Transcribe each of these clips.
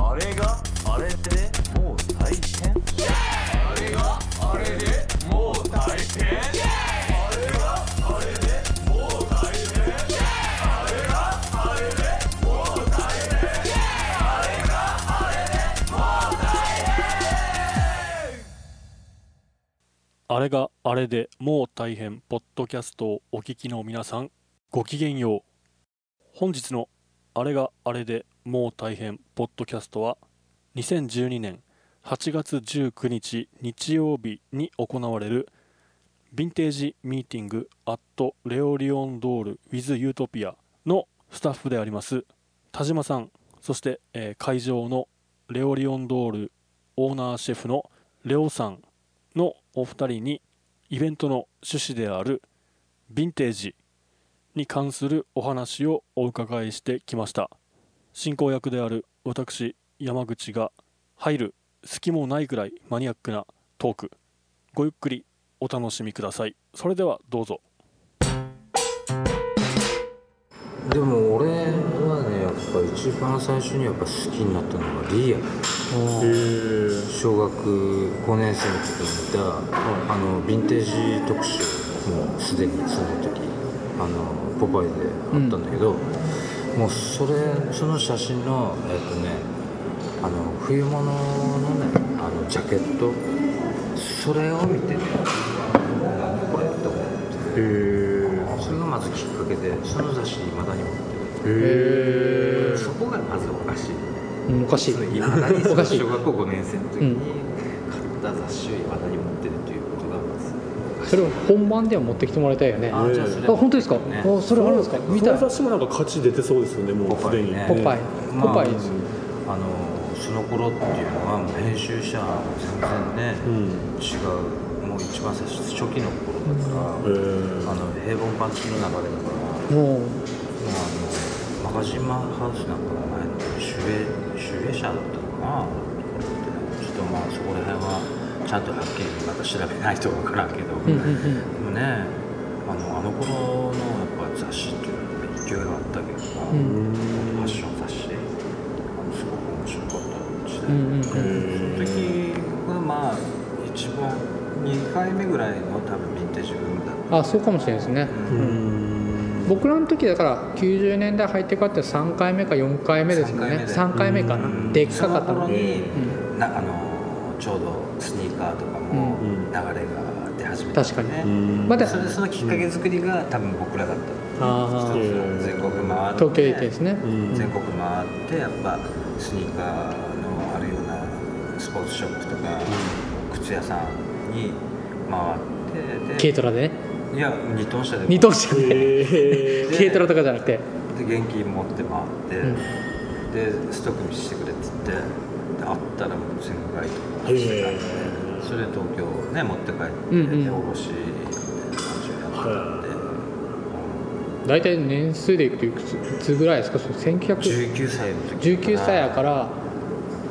あれがあれでもう大変。あれがあれでもう大変あれがあれでもう大変あれがあれでもう大変あれがあれでもう大変あれがあれでもう大変ポッドキャストをお聞きの皆さんごきげんよう。本日のあれがあれでもう大変ポッドキャストは2012年8月19日日曜日に行われるヴィンテージミーティングアットレオリオンドール with ユートピアのスタッフであります田島さんそして、えー会場のレオリオンドールオーナーシェフのレオさんのお二人にイベントの趣旨であるヴィンテージに関するお話をお伺いしてきました。進行役である私山口が入る隙もないくらいマニアックなトーク。ごゆっくりお楽しみください。それではどうぞ。でも俺はねやっぱ一番最初にやっぱ好きになったのがリーヤ小学5年生の時に見た、あのヴィンテージ特集もうすでにその時あのポパイであったんだけど、もうそれその写真のえっ、とねあの冬物のねあのジャケットそれを見てね何これって思って。それがまずきっかけでその雑誌いまだに持ってる。へそこがまずおかしい。えおかしい。いまだにそおかしい。の小学校5年生の時に買った雑誌をいまだに持ってるというそれを本番では持ってきてもらいたいよね。あ本当ですか、ね。あそれあるんですか？見たい。雑誌もなんか価値出てそうですよねもうすでに、ねポパイ。まあポパイ。ですあのその頃っていうのはもう編集者も全然ね、うん。違うもう一番最初初期の頃だから、えー。あの平凡パンチの流れだからもう。もうあのマガジンマハウスなんかの前の守衛守衛者だったのかなちょっとまあそこら辺はちゃんとはっきりまた調べないとわからんけど、うんうんうん。でもねあのあの頃のやっぱ雑誌っていうのは勢いがあったけどさ、うん。ファッション雑誌。すごく面白かった時代、うんうんうん。その時がまあ一番2回目ぐらいの多分ヴィンテージブームだった。あそうかもしれないですね、うん。僕らの時だから90年代入ってからって3回目か4回目ですもんね。3回目かな、うん。でっかかったの。に、うなあのちょうどスニーカーとかもうん。流れが出始めた確かに。まだそれでそのきっかけ作りが多分僕らだった。全国回って東京駅ですね、うん。全国回ってやっぱスニーカーのあるようなスポーツショップとか、靴屋さんに回ってで軽トラで？ねいや2トン車で。二等車で。えー。軽トラとかじゃなくて？で現金持って回って、うん。でストック見してくれっつってであったらもう全部買いとかしてたんでそれで東京ね持って帰って、うんうん。で卸30やってたんで、大体年数でいくといくつぐらいですか？その1900 19歳の時19歳やから。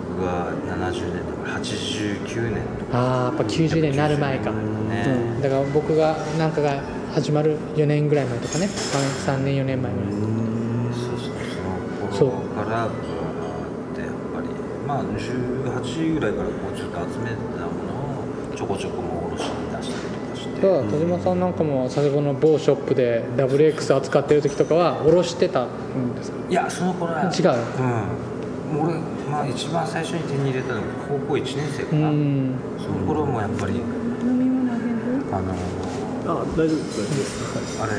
僕が70年だから89年とか。ああやっぱ90年になる前か、ね、うん、だから僕がなんかが始まる4年ぐらい前とかね。3, 年4年前ぐらい。そうそうその頃からまあ18ぐらいからこうちょっと集めてたものをちょこちょこもしに出したりとかして。ただ田島さんなんかも先ほどの某ショップで WX 扱ってる時とかは卸してたんですか？いやその頃は。違う。うん。俺まあ一番最初に手に入れたのが高校1年生かうな、ん。その頃もやっぱりあのあ大丈夫です。大丈夫です。あれ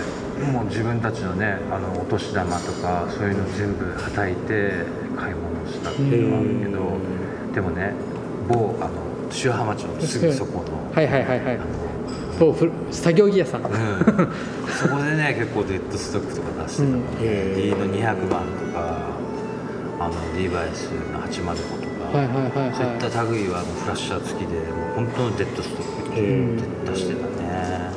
もう自分たちのねあのお年玉とかそういうの全部はたいて買い物したっていうのがあるけど、でもね某あの塩浜町のすぐそこの、はいはいはいはい。某作業着屋さん。うん、そこでね 結構デッドストックとか出してたの、うん。ね D の200番とかあのリーバイスの805とか、はいはいはいそういはった類はもうフラッシャー付きでもう本当のデッドストックへー出してたね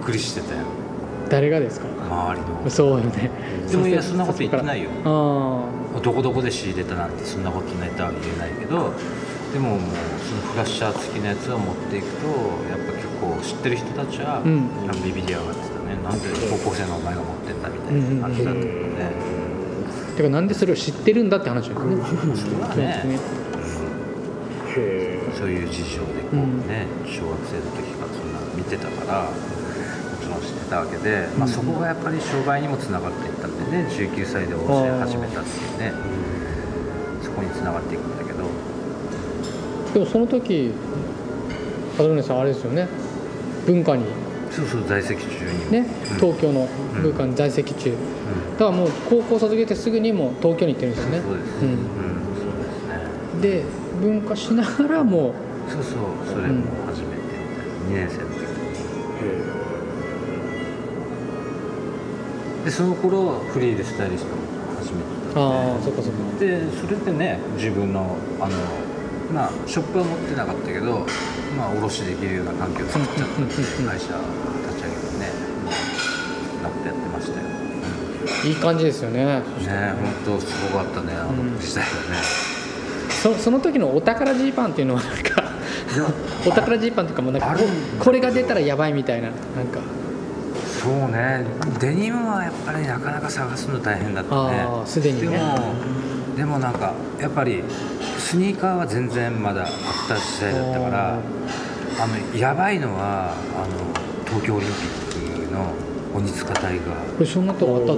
くりしてたよ。い誰がですか？周りの。そうよね。でもいやそんなこと言ってないよ。あどこどこで仕入れたなんてそんなことないとは言えないけどでももうそのフラッシャー付きのやつを持っていくとやっぱ結構知ってる人たちは、うん。ビビり上がってたね。ねなんで高校生のお前が持ってんだみたいな感じだったけどね、てかなんでそれを知ってるんだって話ですよね。そうだね。ね。へそういう事情でこうね、小学生の時からそんなの見てたからもちろん知ってたわけで、まあ、そこがやっぱり商売にもつながっていったんでね19歳でお教え始めたっていうねそこにつながっていくんだけど。でもその時門宗さんあれですよね。文化に。そうそう在籍中にも。ねうん。東京の文化に在籍中、だからもう高校卒業してすぐにもう東京に行ってるんですよね。そうです、ううんん、そうですね。で文化しながらも。そうそうそれも初めて2年生の時でその頃フリーでスタイリストも始めてた。ああそっかそっか。でそれでね自分のあのまあショップは持ってなかったけどまあ卸できるような環境を作っちゃった。会社立ち上げてねなってやってましたよ。ねいい感じですよね。本当すごかったねあの時代はね、そその時のお宝ジーパンっていうのはなんか お宝ジーパンとかもなんかこれが出たらやばいみたいななんかそうね。デニムはやっぱりなかなか探すの大変だったね。すでにね。でもでもなんかやっぱりスニーカーは全然まだあった時代だったからあのやばいのはあの東京オリンピックの鬼塚隊がこれそんなとこあった？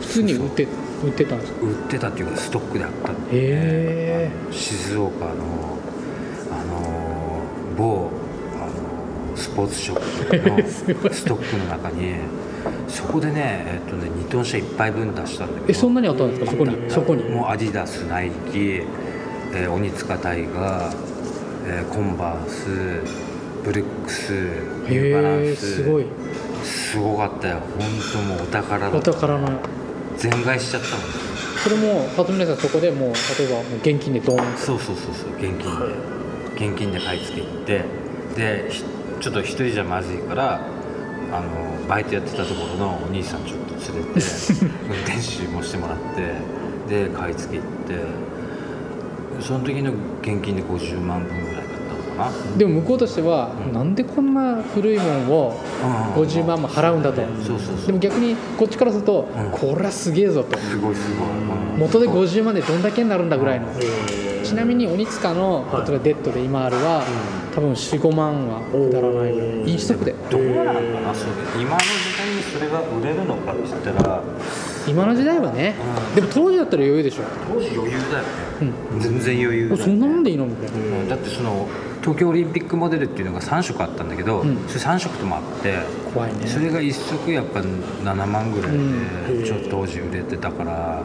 普通に売って売ってたんですか？売ってたっていうかストックであったんで、へあの静岡のあの某スポーツショップの ストックの中にそこでね,、えっとね2トン車1杯分出したんだけど。えそんなにあったんですか？そこにそこに。もうアディダスナイキ、えー鬼塚タイガー、えーコンバースブルックスニューバランス。すごい。すごかったよ。本当もうお宝だお宝の。全買いしちゃったもん。それも辰巳さんそこでもう例えばもう現金でドーン。そうそうそうそう。現金で。現金で買い付け行って。でひちょっと一人じゃまずいからあのバイトやってたところのお兄さんちょっと連れて運転手もしてもらってで買い付け行ってその時の現金で50万分ぐな。でも向こうとしては、なんでこんな古いもんを50万も払うんだと、でも逆にこっちからすると、うん。これはすげえぞと。すごいすごい、うん。元で50万でどんだけになるんだぐらいの、えちなみに鬼塚のはい。例えばデッドで今あるは、多分45万はくだらないぐらい。おー。インストックで。どうなのかな？それ今の時代にそれが売れるのかって言ったら。今の時代はね、うん。でも当時だったら余裕でしょ、当時余裕だよね、うん。全然余裕だよね。そんなもんでいいの？みたいな、うん。だってその東京オリンピックモデルっていうのが3色あったんだけど、うん。それ3色ともあって怖いね。それが1足やっぱ7万ぐらうん。いでちょっと当時売れてたから、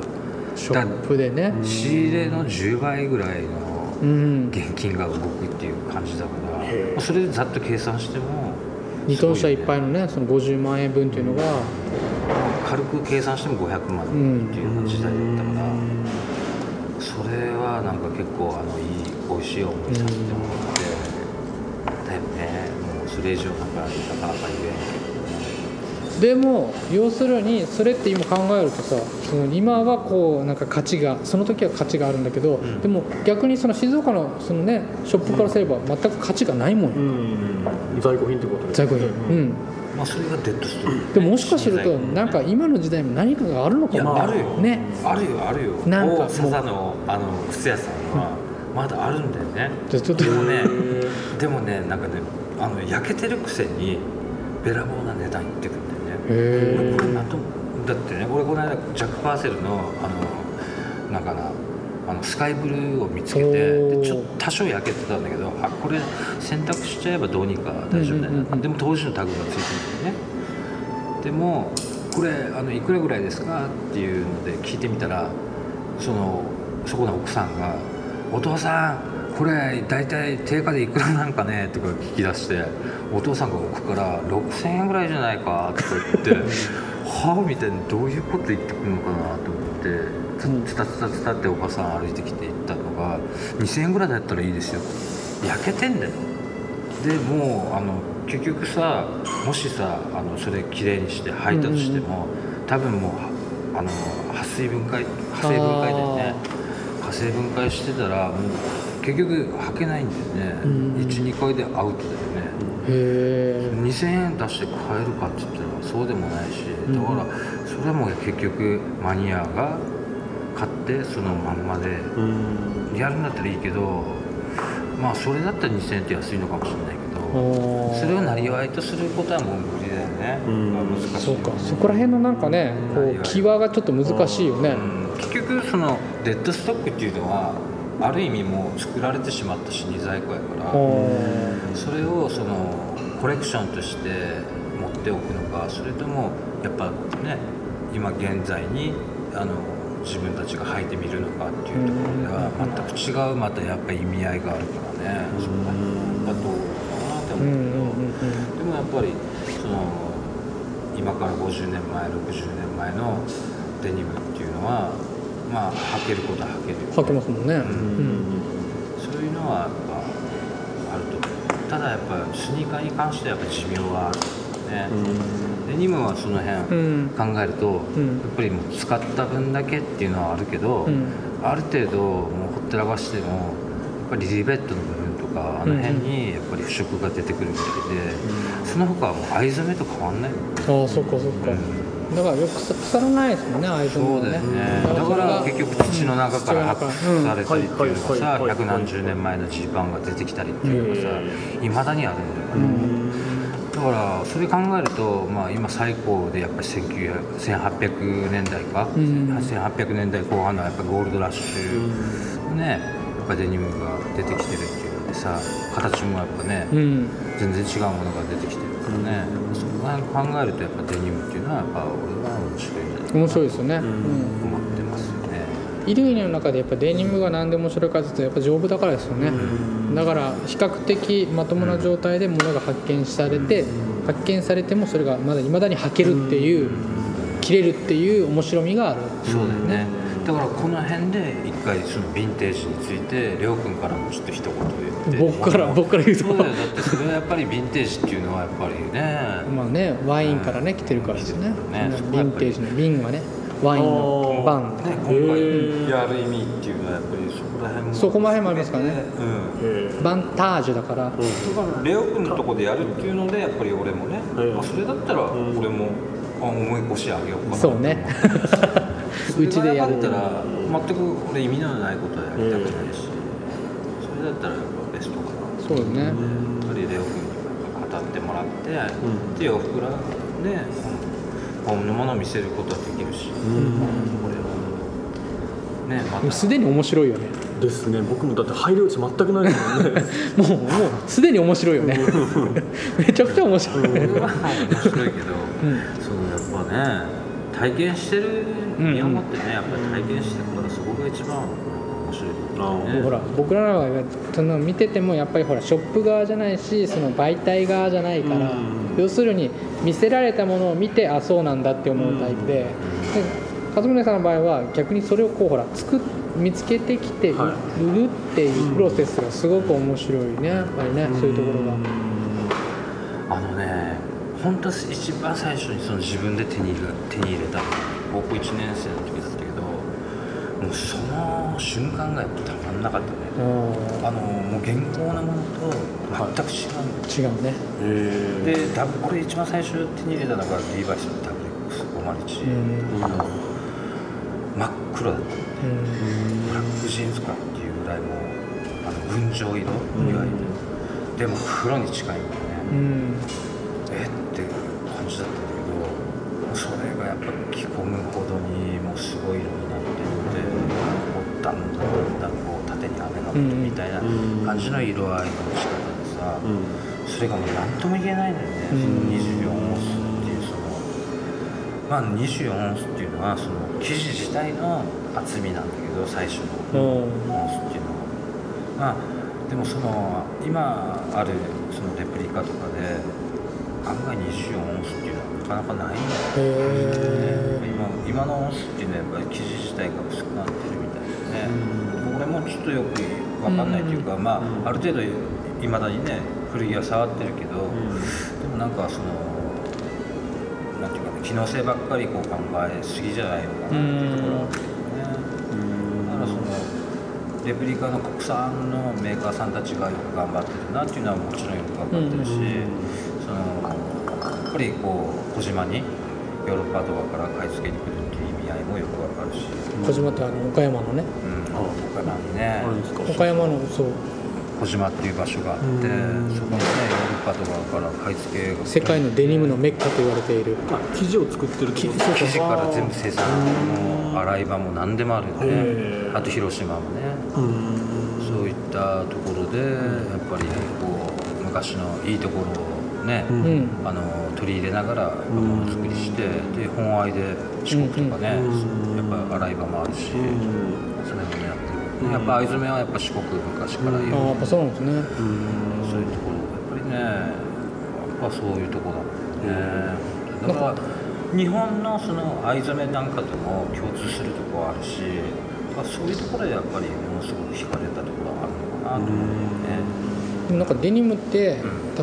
ショップでね。仕入れの10倍ぐらいのうん。現金が動くっていう感じだから、へえ。まあそれでざっと計算しても二トン車いっぱいののね。その50万円分っていうのが。軽く計算しても500万っていう時代だったから、それはなんか結構あのいい美味しい思いさせてもらって、ねもうそれ以上なんかなかなか言えでも要するにそれって今考えるとさその今はこうなんか価値がその時は価値があるんだけど、ん。でも逆にその静岡のそのねショップからすれば全く価値がないもんよ、うん。在庫品ってことです在庫品。うん、まあそれがデッドストックでももしかするとなんか今の時代も何かがあるのかも。あるよ。ね。あるよあるよ。なんかもう。大笹のあの靴屋さんはまだあるんだよね。じゃあちょっとでもね でもねなんかねあの焼けてるくせにべらぼうな値段言ってくんだよね。へこれなんとだってね俺この間ジャック・パーセルのあのなんかなあのスカイブルーを見つけてでちょっと多少焼けてたんだけどあこれ洗濯しちゃえばどうにか大丈夫だようんうんうんうん。でも当時のタグがついてるんだよね。でもこれあのいくらぐらいですかっていうので聞いてみたらそのそこの奥さんが「お父さんこれ大体定価でいくらなんかね?」とか聞き出してお父さんが奥から「6000円ぐらいじゃないか」とか言って「はあ?」みたいなどういうこと言ってくるのかなと思ってつつたつたつたっておばさん歩いてきて言ったのが「2000円ぐらいだったらいいですよ」焼けてんだよ。でもうあの結局さもしさあのそれきれいにして履いたとしても、多分もうはあの撥水分解派生分解だよね派生分解してたらもう結局履けないんだよね、うん。12回でアウトだよね、え。2000円出して買えるかって言ったらそうでもないしだからそれも結局マニアが買ってそのまんまでうん。やるんだったらいいけどまあそれだったら2000円って安いのかもしれないけどそれをなりわいとすることはもう無理だよね、うん。まあ難しい。そうか。そこら辺のなんかねこう際がちょっと難しいよね。うん。結局そのデッドストックっていうのはある意味もう作られてしまった死に在庫やからおそれをそのコレクションとして持っておくのかそれともやっぱね今現在にあの自分たちが履いてみるのかっていうところでは全く違うまたやっぱり意味合いがあるからね。そこら辺だとなって思ううんけどうんでもやっぱりその今から50年前60年前のデニムっていうのはまあ履けることは履けるよ。ね履けますもんね。ん。うん。そういうのはやっぱあると思う。ただやっぱスニーカーに関してはやっぱ寿命はあるね、デニムはその辺うん。考えると、うん。やっぱりもう使った分だけっていうのはあるけど、うん。ある程度もうほってらかしてもやっぱりリベットの部分とかあの辺にやっぱり腐食が出てくるみたいで、その他はもう藍染めと変わんない。ああそっかそっかだからよく腐腐らないですもんねああいうそうだよね。だから結局土の中から発掘されたりっていうのがさ百何十年前のジーパンが出てきたりっていうのがさいまだにあるんだよね。だからそれ考えると、まあ、今最高でやっぱり1900 1800年代か、うん。1800年代後半のやっぱゴールドラッシュねやっぱデニムが出てきてるっていうのでさ形もやっぱね、うん。全然違うものが出てきてるからね、辺考えるとやっぱデニムっていうのはやっぱ俺は面白いんじゃないかな面白いですよね、うん。思ってますよね衣類の中でやっぱデニムが何で面白いかというとやっぱ丈夫だからですよね、だから比較的まともな状態で物が発見されて、発見されてもそれがまだ未だに履けるっていう、切れるっていう面白みがある。そうだよねだからこの辺で一回そのヴィンテージについてりょうくんからもちょっと一言言って。僕から僕から言うと。そうだよ。だってそれはやっぱりヴィンテージっていうのはやっぱりね。まあねワインからね来てるからですね。ね。ヴィンテージの瓶がねワインのバン。ね今回やる意味っていうのはやっぱりそこら辺も。そこら辺もありますからね。うん。バンタージュだから、だからレオ君のとこでやるっていうのでやっぱり俺もね、うん。あそれだったら俺も、あ思い越しあげようかなそうね うちでやる。たら全く俺意味のないことはやりたくないし、それだったらやっぱベストかな。そうですね。やっぱりレオ君に語ってもらって、で洋服らね本物の見せることはできるし、これはねまた。もうすでに面白いよね。ですね。僕もだって配慮値全くないですもんね。もうもうすでに面白いよね。めちゃくちゃ面白い、面白いけど、そうやっぱね体験してる身をもってねやっぱり体験してるからそこが一番面白いところだよねほら僕らはその見ててもやっぱりほらショップ側じゃないしその媒体側じゃないから、要するに見せられたものを見てあそうなんだって思うタイプで,、で勝宗さんの場合は逆にそれをこうほら作っ見つけてきて売はるっていうプロセスがすごく面白いねやっぱりねそういうところが。本当一番最初にその自分で手に入れ手に入れたの高校1年生の時だったけどもうその瞬間がやっぱたまんなかったね。うあのもう現行のものと全く違うん。だよん違うね。でダブこれ一番最初手に入れたのがリーバイスの WX501、うん。あの真っ黒だった。うんブラックジーンズかっていうぐらいもうあの群青色いわゆる、でも黒に近いんだよね、うん。えっじだったんだけどそれがやっぱ着込むほどにもうすごい色になっていってこうだんだんだんだんこう縦に雨が降るみたいな感じの色合いの仕方でさ、それがもう何とも言えないんだよね、その24オンスっていうそのまあ24オンスっていうのはその生地自体の厚みなんだけど最初のオンスっていうのは。まあでもその今あるそのレプリカとかで案外24オンスっていうのはなかなかないんだよ今今のオンスっていうのはやっぱり生地自体が薄くなってるみたいでね、俺もちょっとよく分かんないというか、まあある程度いまだにね古着は触ってるけど、でもなんかそのなんていうかね機能性ばっかりこう考えすぎじゃないのかなっていうところがあるんですよね、だからそのレプリカの国産のメーカーさんたちがよく頑張ってるなっていうのはもちろんよく分かってるし、そのっぱりこう小島にヨーロッパとかから買い付けに来るっていう意味合いもよくわかるし、小島ってあの岡山のね。うん、岡山にね。岡山のそう。小島っていう場所があってうん。そこにねヨーロッパとかから買い付けが。世界のデニムのメッカと言われている。あ生地を作ってる生地から全部生産。も洗い場も何でもあるよね。あと広島もね。うん。そういったところでやっぱりこう昔のいいところをね、うん。うんあの取り入れながらものづくりしてで本愛で四国とかね、うんやっぱ洗い場もあるし、うんそれもねやってる、うん。やっぱ藍染めはやっぱ四国昔からいる、ああやっぱそうなんですね。うん。そういうところやっぱりねやっぱそういうところだね。だから日本のその藍染めなんかとも共通するところあるしそういうところでやっぱりものすごく惹かれたところはあるのかなと思うね、なんかデニムって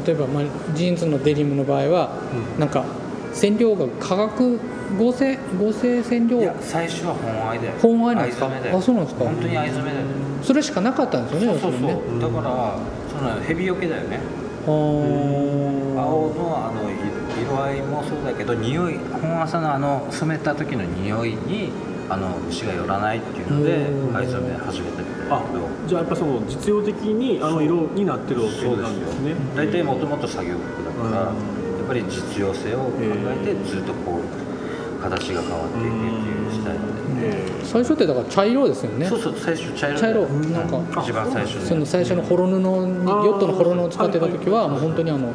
例えば、まあ、ジーンズのデニムの場合は、なんか染料が化学合成合成染料？いや最初は本藍だよ。本藍なんですか？あそうなんですか？本当に藍染めだよ。それしかなかったんですよねそうそうそう、ね。だからそのヘビよけだよね。あー。青のあのい色合いもそうだけど匂い本朝のあの染めた時の匂いにあの虫が寄らないっていうのでうん。藍染め始めたみたいだあけど。じゃあやっぱその実用的にあの色になってるわけそうでなんですね。大体もともと作業服だから、うん。やっぱり実用性を考えてずっとこう形が変わっていくっていうスタイルで、え最初ってだから茶色ですよね。そうそう最初茶色茶色うん。なんか。一番最初その最初のホロ布にヨットのホロ布を使ってた時はもう本当にあの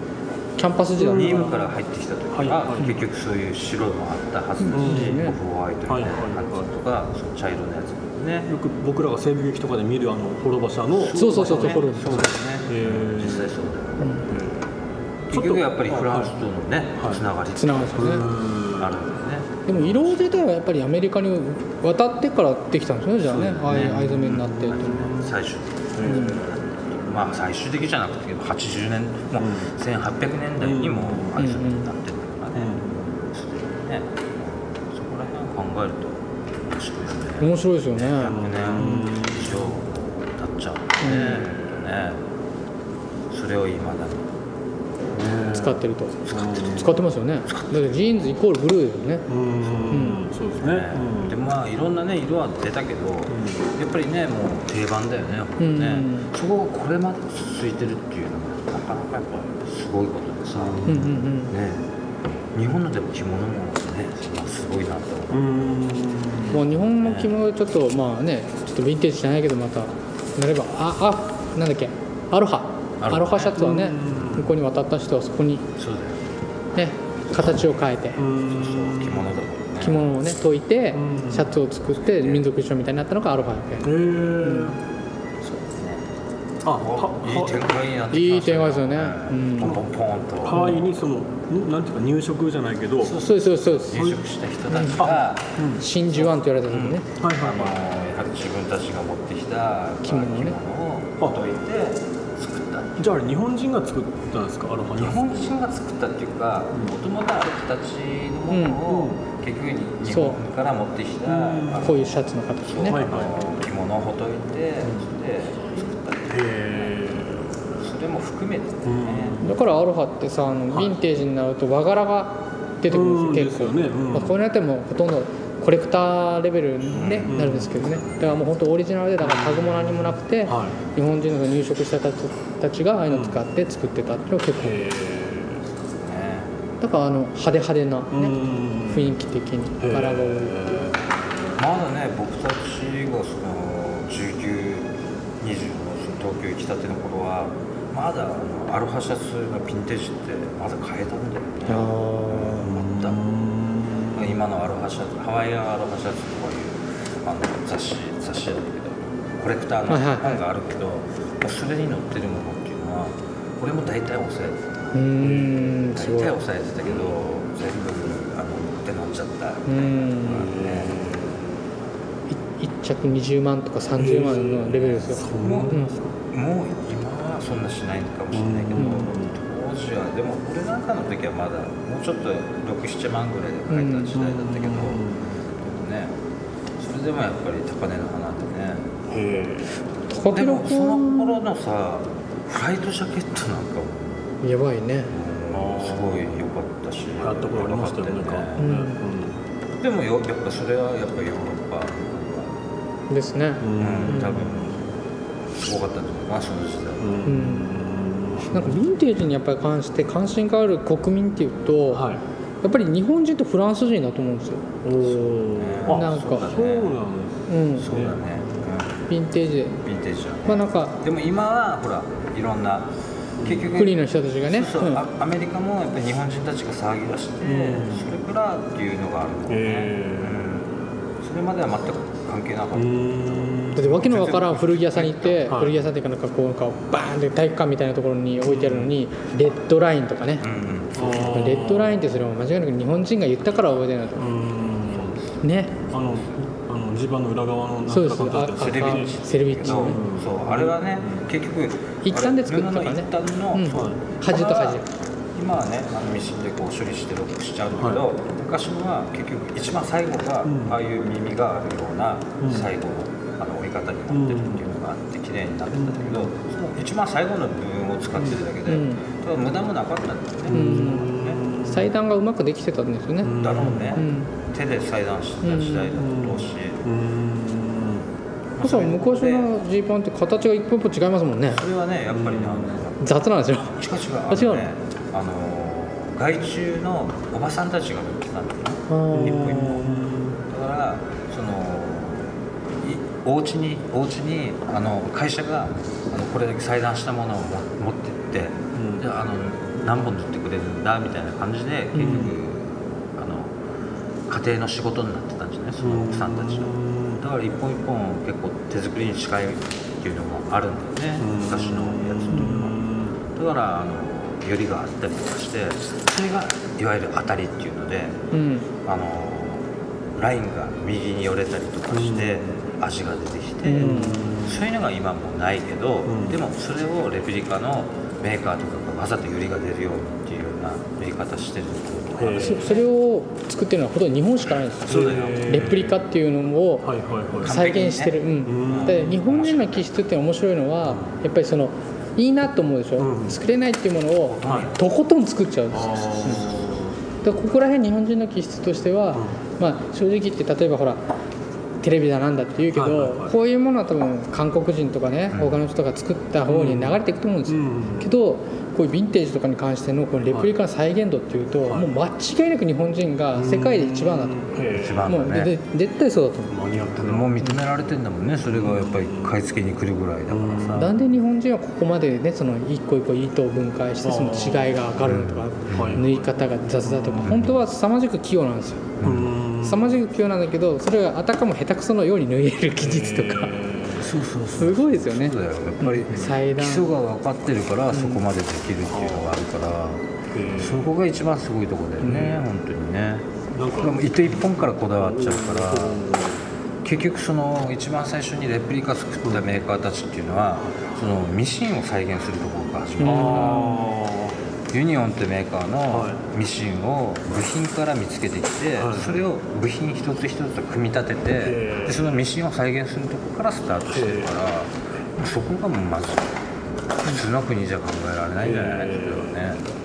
キャンパス時代ニームから入ってきた時は、結局そういう白もあったはずだし、うん。ホワイトみたいな感じとか、その茶色のやつね。よく僕らが西部劇とかで見るあの滅場者のそうそうそうそうねホロそうですね、へー。実際そうだよ、うん。結局やっぱりフランスとのね、はい。つながりつながりですよね。うんあるんだよね。でも色自体はやっぱりアメリカに渡ってからできたんですよねじゃあね。藍染めになってっていうのは。最終的に、まあ最終的じゃなくて80年もう1800年代にも藍染めになってるからね、すでにねそこら辺を考えると面白いよね。面白いですよね。100年以上経っちゃうね,、ねそれをいまだに使ってると。使ってますよね。だってジーンズイコールブルーですよね。うん。そうですね。ねでまあいろんなね色は出たけど、やっぱりねもう定番だよね,、うん。ね。そこがこれまで続いてるっていうのがなかなかやっぱすごいことでさ、うんうんうん。ね。日本のでも着物もねまあすごいなと思う、うん。もう日本の着物ちょっとまあねちょっとヴィンテージじゃないけどまたなればああなんだっけアロハアロハシャツはねうん。向こうに渡った人はそこにそうだよ。ね形を変えて。着物だ着物をね解いてうん。シャツを作って民族衣装みたいになったのがアロハやけへえ。あいい展開になっていい展開ですよね。うん。ポンポンポンと。ハワイにそのんなんていうか入植じゃないけど。そうですそうですそうです。入植した人たちが、真珠湾って言われた時ね。はいはやはり自分たちが持ってきた着物を解いてじゃあ日本人が作ったんですか？アロハ日本人が作ったっていうかもともとある人たちのものを、結局に日本から持ってきた、うん。こういうシャツの形ね。はいあの着物をほどいて、それで作ったっていう。へそれも含めてね、だからアロハってさあのヴィンテージになると和柄が出てくるんです結構うんですよね。うん。まあ、こういうのやってもほとんどコレクターレベルに、なるんですけどね。だからもう本当オリジナルでだからタグも何もなくて、日本人の入植した人たちがああいうのを使って作ってたっていうのが結構。だからあの派手派手な、えねうん。雰囲気的に柄が多い。っていうまだね僕たちがその1920の東京行きたての頃はまだあのアロハシャツのヴィンテージってまだ買えたんだよね今のアロハシャツハワイアンアロハシャツとかいうあの雑誌雑誌だけどコレクターのはいはい。はい本があるけど、もうそれに載ってるものっていうのは俺も大体抑えてた。ーうーん大体抑えてたけど全部あの手飲んじゃったうーんねい一着20万とか30万のレベルですよ。もう今はそんなしないかもしれないけど、でも俺なんかの時はまだもうちょっと67万ぐらいで買えた時代だったけど、ね。それでもやっぱり高値の花でね。へえ。でもその頃のさフライトジャケットなんかも。やばいね。もうん。すごい良かったし。やったことありましたよね。でもよやっぱそれはやっぱヨーロッパ。ですね。うん。多分。すごかったんじゃないかなその時代うんなんかヴィンテージにやっぱり関して関心がある国民っていうと、はい。やっぱり日本人とフランス人だと思うんですよ、おおなんかそうだねそうなんそうだね。ヴィンテージ。ヴィンテージだね。まあなんかでも今はほらいろんな結局国の人たちがね。そうそう、うん。あアメリカもやっぱり日本人たちが騒ぎ出して、うん。それからっていうのがあるもんね、へうん。それまでは全く関係なかった、うーんだってわけのわからん古着屋さんに行って、はい。古着屋さんっていうかなんかこうなんかバーンって体育館みたいなところに置いてあるのにレッドラインとかね、うんうん。レッドラインってそれも間違いなく日本人が言ったから覚えてないと。うーん。ね。あのあの地盤の裏側のなんそうです。セレビッチセレビッチのね。そうあれはね結局一旦で作ったからね。一旦の、うん。端と端今はねあのミシンでこう処理してロックしちゃうんだけど、昔のは結局一番最後が、うん。ああいう耳があるようなうん。最後の方になってるっていうのがあって綺麗になってたんだけど、その一番最後の部分を使ってるだけで、うん。ただ無駄もなかったんだよね、うん。裁断がうまくできてたんですよね、んだろうね、うん。手で裁断してた時代だろうし、うーん。だから昔のジーパンって形が一歩一歩違いますもんね。それはねやっぱりね、あの雑なんですよ違う違うああ違うの？のねあの外注のおばさんたちが売ってたんだよね。一歩一歩お家にお家にあの会社があのこれだけ裁断したものをも持ってって、うん。じゃああの何本塗ってくれるんだみたいな感じで結局、あの家庭の仕事になってたんじゃない？その奥さんたちの。だから一本一本結構手作りに近いっていうのもあるんだよね昔のやつっていうのは。だからあのよりがあったりとかしてそれがいわゆる当たりっていうのでうん。あのラインが右に寄れたりとかして味が出てきて、うん。そういうのが今もうないけど、ん。でもそれをレプリカのメーカーとかがわざとよりが出るようにっていうような売り方してるところがあるへそそれを作ってるのはほとんど日本しかないんですよ。そうだよへーレプリカっていうのをはいはいはい。再現してる、完うん、で日本人の気質って面白いのはやっぱりそのいいなと思うでしょ、うん。作れないっていうものをはい。とことん作っちゃうんですよ、あでここら辺日本人の気質としては、まあ、正直言って例えばほらテレビだなんだって言うけど、はいはいはい。こういうものは多分韓国人とかね、うん。他の人が作った方に流れていくと思うんですよ、うんけどこういうヴィンテージとかに関してのこのレプリカの再現度っていうと、はい。もう間違いなく日本人が世界で一番だと。思う、へー一番もうだねでで絶対そうだと思う。もう認められてんだもんね。それがやっぱり買い付けに来るぐらいだからさ、なんで日本人はここまでねその一個一個糸を分解してその違いが分かるのとかはい縫い方が雑だとか本当は凄まじく器用なんですよ。うーん凄まじく器用なんだけどそれがあたかも下手くそのように縫える技術とか。そうそうすごいですよね。そうだよ。やっぱり基礎が分かってるからそこまでできるっていうのがあるから、へーそこが一番すごいところだよね、本当にね。なんか。でも糸一本からこだわっちゃうから結局その一番最初にレプリカ作ったメーカーたちっていうのはそのミシンを再現するところから始まるあユニオンってメーカーのはミシンを部品から見つけてきて、はい。それを部品一つ一つ組み立ててでそのミシンを再現するところからスタートしてるからそこがもうまず普通の国じゃ考えられないんじゃないですかね。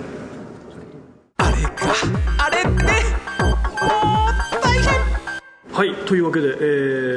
というわけで、え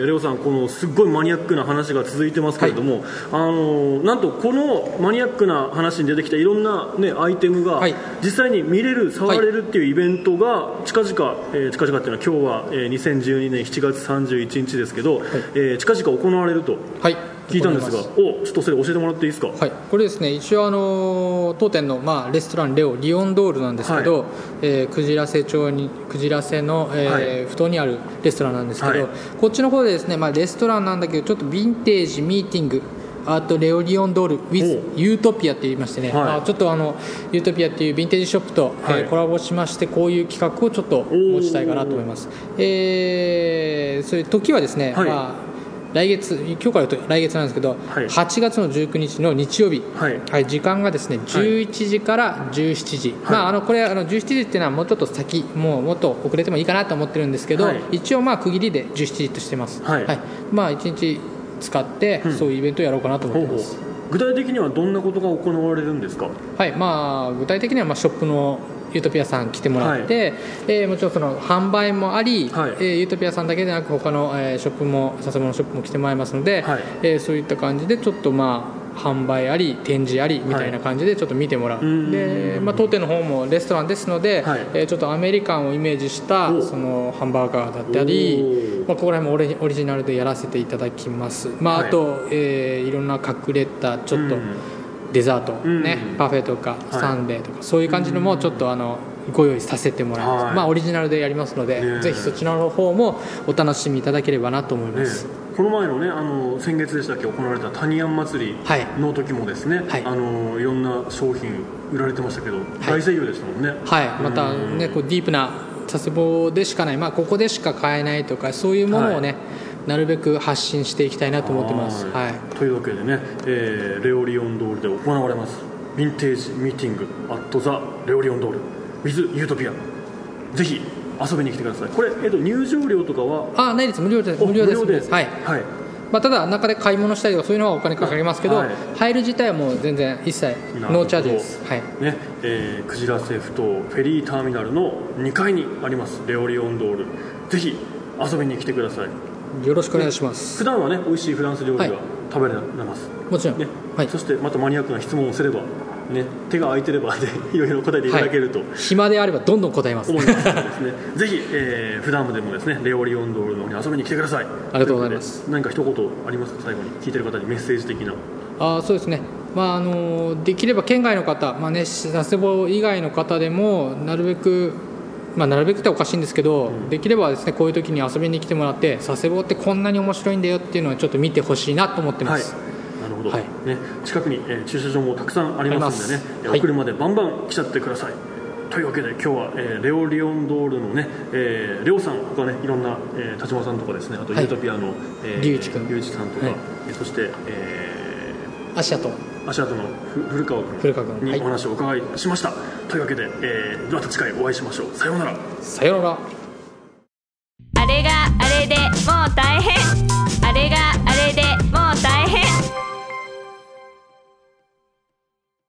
ーレオさんこのすっごいマニアックな話が続いてますけれども、あのーなんとこのマニアックな話に出てきたいろんな、ね、アイテムが、はい。実際に見れる触れるっていうイベントが近々、えー近々っていうのは今日は、えー2012年7月31日ですけど、えー近々行われると。はい聞いたんですがおちょっとそれ教えてもらっていいですか、はい、これですね一応あの当店の、まあ、レストランレオリオンドールなんですけど、はえーくじらせ町にくじらせの、えーはい。埠頭にあるレストランなんですけど、はい。こっちの方でですね、まあ、レストランなんだけどちょっとヴィンテージミーティングアートレオリオンドール with ユートピアって言いましてね、はい。まあちょっとあのユートピアっていうヴィンテージショップと、はい。えーコラボしましてこういう企画をちょっと持ちたいかなと思います。えー、それ時はですね、はい。まあ来月今日からと来月なんですけど、はい。8月の19日の日曜日、はい。時間がですね11時から17時、まあ、あのこれあの17時っていうのはもうちょっと先もうもっと遅れてもいいかなと思ってるんですけど、はい。一応まあ区切りで17時としてます、はい。まあ1日使ってうん。そういうイベントをやろうかなと思ってます、具体的にはどんなことが行われるんですか？はい。まあ、具体的にはまあショップのユートピアさん来てもらって、えーもちろんその販売もあり、はい。えーユートピアさんだけでなく他の、えーショップも佐世保のショップも来てもらいますので、はい。えーそういった感じでちょっとまあ販売あり展示ありみたいな感じでちょっと見てもらう、ん。で、まあ、当店の方もレストランですので、はい。えーちょっとアメリカンをイメージしたお。そのハンバーガーだったりまあ、ここら辺もオリオリジナルでやらせていただきます、まあ、はい。あと、えーいろんな隠れたちょっと、うんデザート、ん。ねパフェとかい。サンデーとか、そういう感じのもちょっとあのご用意させてもらいます、はい。まあ、オリジナルでやりますので、ねえ。ぜひそちらの方もお楽しみいただければなと思いまねす、この前のねあの先月でしたっけ行われたタニヤン祭りはい。の時もですね、はい。あのいろんな商品売られてましたけど、大盛況でしたもんね。はい、またねこうディープな佐世保でしかない、まあ、ここでしか買えないとかそういうものをね、なるべく発信していきたいなと思ってます、はい。というわけでね、えーレオリオンドールで行われます。ヴィンテージミーティングアットザレオリオンドール with ユートピアぜひ遊びに来てください。これ、えっと入場料とかは？あないです。無料です。無料です。はい。はい。まあ、ただ中で買い物したりとかそういうのはお金かかりますけど、はい。入る自体はもう全然一切ノーチャージです。はい。ねえークジラセフ島フェリーターミナルの2階にあります。レオリオンドール。ぜひ遊びに来てくださいよろしくお願いします。普段はね美味しいフランス料理がはい。食べられます、もちろん、ね。はい。そしてまたマニアックな質問をすれば、ね、手が空いてればで いろいろ答えていただけると、暇であればどんどん答えます。思います。のでですね。ぜひ、えー普段でもですねレオリオンドールの方に遊びに来てください。ありがとうございます。何か一言ありますか？最後に聞いてる方にメッセージ的な。あーそうですね、まあ、あのできれば県外の方、まあね、佐世保以外の方でもなるべく、まあ、なるべくっておかしいんですけど、できればですねこういう時に遊びに来てもらって佐世保ってこんなに面白いんだよっていうのをちょっと見てほしいなと思ってます、はい。なるほど、はい。ね、近くに、えー駐車場もたくさんありますんでね。はいえーお車でバンバン来ちゃってください、というわけで今日は、えーレオリオンドールのね、えーレオさん他ねいろんな、えー、田島さんとかですねあとはい。ユートピアの、えー龍一君龍一さんとか、はい。えーそして、えアシアと。ー足跡の古川君にお話をお伺いしました、はい、というわけで、えー、また次回お会いしましょう。さようなら。さようなら。あれがあれでもう大変。あれがあれでもう大変。